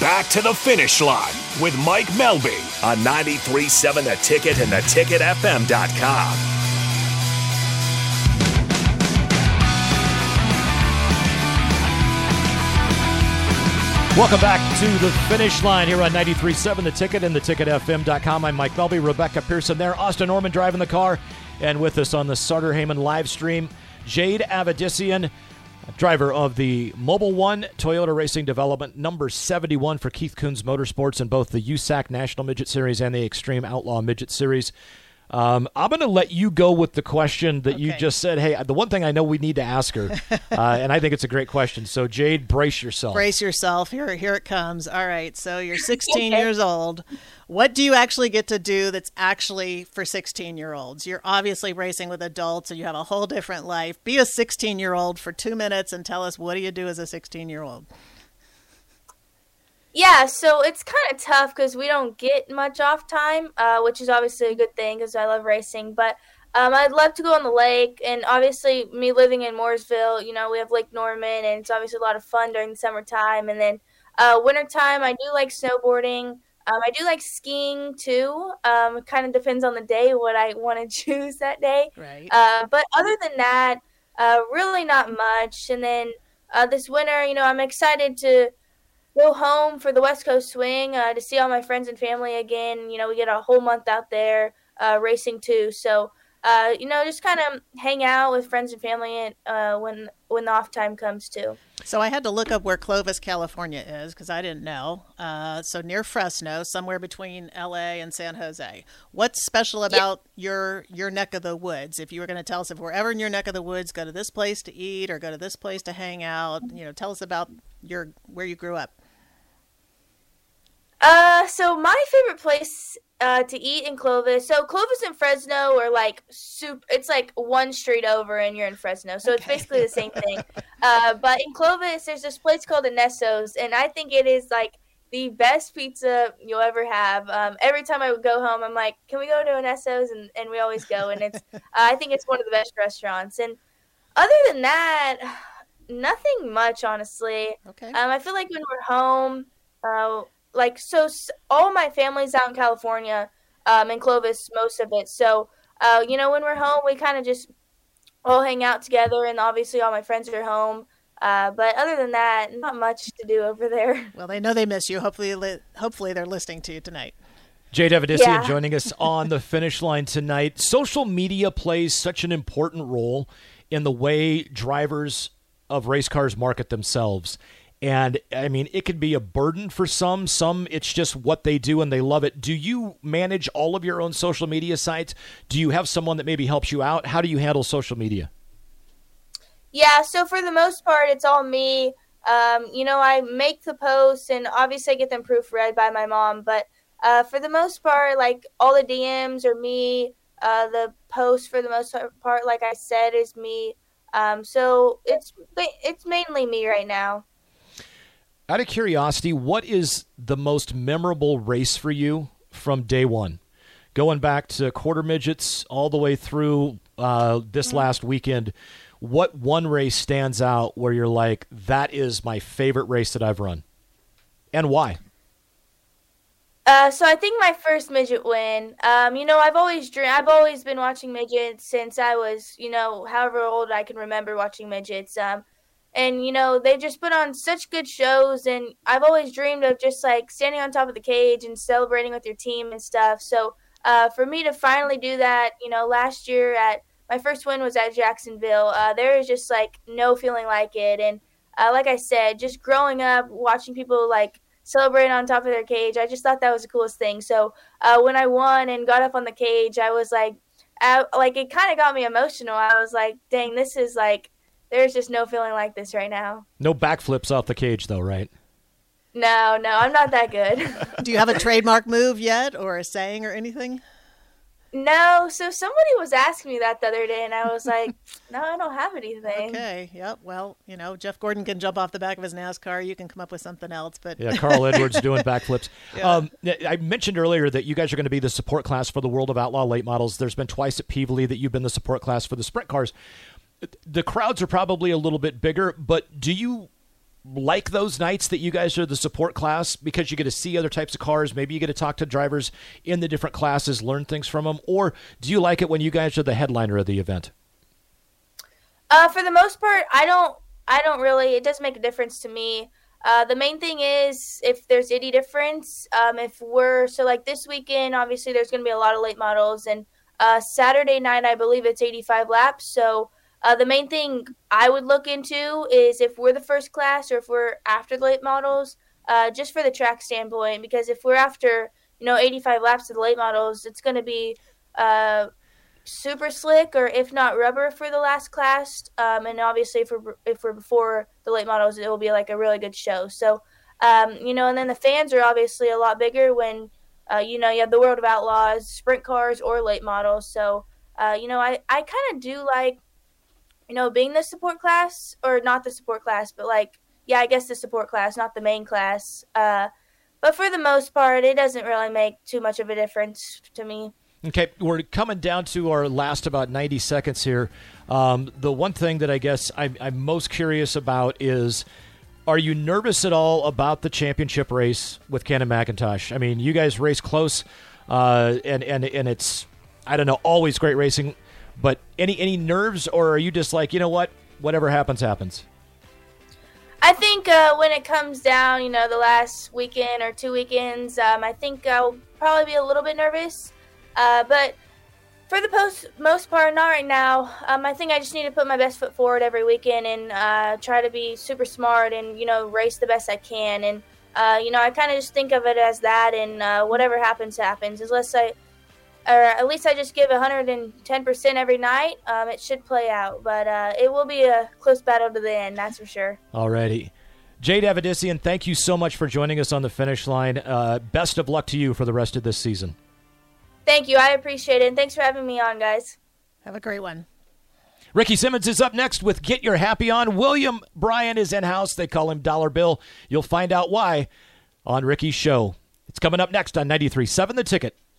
Back to the finish line with Mike Melby on 93.7 The Ticket and theticketfm.com. Welcome back to the finish line here on 93.7 The Ticket and theticketfm.com. I'm Mike Melby, Rebecca Pearson there, Austin Norman driving the car, and with us on the Sutter Heyman live stream, Jade Avedisian, driver of the Mobil 1 Toyota Racing Development, number 71 for Keith Kunz Motorsports in both the USAC National Midget Series and the Extreme Outlaw Midget Series. Um, I'm going to let you go with the question that you just said. Hey, the one thing I know we need to ask her, uh, and I think it's a great question. So, Jade, brace yourself. Brace yourself. Here, here it comes. All right. So you're 16 years old. What do you actually get to do that's actually for 16 year olds? You're obviously racing with adults, and you have a whole different life. Be a 16 year old for two minutes and tell us what do you do as a 16 year old? Yeah, so it's kind of tough because we don't get much off time, uh, which is obviously a good thing because I love racing. But um, I'd love to go on the lake, and obviously, me living in Mooresville, you know, we have Lake Norman, and it's obviously a lot of fun during the summertime. And then uh, wintertime, I do like snowboarding. Um, I do like skiing too. Um, it kind of depends on the day what I want to choose that day. Right. Uh, but other than that, uh, really not much. And then uh, this winter, you know, I'm excited to go home for the West Coast Swing uh, to see all my friends and family again. You know, we get a whole month out there uh, racing too. So, uh, you know, just kind of hang out with friends and family uh, when when the off time comes too. So I had to look up where Clovis, California is because I didn't know. Uh, so near Fresno, somewhere between L.A. and San Jose. What's special about your your neck of the woods? If you were going to tell us if we're ever in your neck of the woods, go to this place to eat or go to this place to hang out. You know, tell us about your where you grew up. Uh, so my favorite place uh, to eat in Clovis. So Clovis and Fresno are like soup. It's like one street over, and you're in Fresno. So it's basically the same thing. uh, but in Clovis, there's this place called Anesso's, and I think it is like the best pizza you'll ever have. Um, every time I would go home, I'm like, "Can we go to Anesso's?" And and we always go, and it's. uh, I think it's one of the best restaurants. And other than that, nothing much, honestly. Okay. Um, I feel like when we're home, uh, like so, all my family's out in California, um, in Clovis, most of it. So, uh, you know, when we're home, we kind of just all hang out together, and obviously all my friends are home. Uh, but other than that, not much to do over there. Well, they know they miss you. Hopefully, li- hopefully they're listening to you tonight. Jade Avedisian Yeah. joining us on the finish line tonight. Social media plays such an important role in the way drivers of race cars market themselves. And I mean, it can be a burden for some. Some, it's just what they do and they love it. Do you manage all of your own social media sites? Do you have someone that maybe helps you out? How do you handle social media? Yeah, so for the most part, it's all me. Um, you know, I make the posts, and obviously I get them proofread by my mom. But uh, for the most part, like all the DMs are me. Uh, the post for the most part, like I said, is me. Um, so it's it's mainly me right now. Out of curiosity, what is the most memorable race for you from day one? Going back to quarter midgets all the way through uh, this last weekend, what one race stands out where you're like, that is my favorite race that I've run? And why? Uh, so I think my first midget win. Um, you know, I've always dream. I've always been watching midgets since I was, you know, however old I can remember watching midgets. Um, and you know, they just put on such good shows, and I've always dreamed of just like standing on top of the cage and celebrating with your team and stuff. So, uh, for me to finally do that, you know, last year at my first win was at Jacksonville. Uh, there is just like no feeling like it, and uh, like I said, just growing up watching people like celebrate on top of their cage. I just thought that was the coolest thing. So uh, when I won and got up on the cage, I was like, I, like it kind of got me emotional. I was like, dang, this is like, there's just no feeling like this right now. No backflips off the cage, though, right? No, no, I'm not that good. Do you have a trademark move yet, or a saying, or anything? no, so somebody was asking me that the other day, and I was like, no, I don't have anything. Okay. Yep. Well, you know, Jeff Gordon can jump off the back of his NASCAR. You can come up with something else, but Yeah, Carl Edwards doing backflips. Um, I mentioned earlier that you guys are going to be the support class for the World of Outlaw late models. There's been twice at Pevely that you've been the support class for the sprint cars. The crowds are probably a little bit bigger, but do you like those nights that you guys are the support class because you get to see other types of cars? Maybe you get to talk to drivers in the different classes, learn things from them, or do you like it when you guys are the headliner of the event? Uh, for the most part, I don't. I don't really. It doesn't make a difference to me. Uh, the main thing is if there's any difference. Um, if we're so like this weekend, obviously there's going to be a lot of late models, and uh, Saturday night I believe it's 85 laps. So uh, the main thing I would look into is if we're the first class or if we're after the late models, uh, just for the track standpoint. Because if we're after you know 85 laps of the late models, it's going to be uh, super slick or if not rubber for the last class. Um, and obviously, if we're, if we're before the late models, it will be like a really good show. So, um, you know, and then the fans are obviously a lot bigger when, uh, you know, you have the World of Outlaws, sprint cars, or late models. So, uh, you know, I, I kind of do like, you know, being the support class or not the support class, but like, yeah, I guess the support class, not the main class. Uh, but for the most part, it doesn't really make too much of a difference to me. Okay, we're coming down to our last about 90 seconds here. Um, the one thing that I guess I'm, I'm, most curious about is are you nervous at all about the championship race with and McIntosh? I mean, you guys race close, uh, and, and, and it's, I don't know, always great racing, but any, any nerves, or are you just like, you know what, whatever happens, happens? I think uh, when it comes down, you know, the last weekend or two weekends, um, I think I'll probably be a little bit nervous. Uh, but for the post, most part, not right now. Um, I think I just need to put my best foot forward every weekend and uh, try to be super smart and you know race the best I can. And uh, you know, I kind of just think of it as that, and uh, whatever happens, happens. Unless I, or at least I just give 110% every night, um, it should play out. But uh, it will be a close battle to the end, that's for sure. Alrighty. Jade Avedisian, thank you so much for joining us on the finish line. Uh, best of luck to you for the rest of this season. Thank you. I appreciate it. And thanks for having me on, guys. Have a great one. Ricky Simmons is up next with Get Your Happy On. William Bryan is in house. They call him Dollar Bill. You'll find out why on Ricky's show. It's coming up next on 93.7 The Ticket.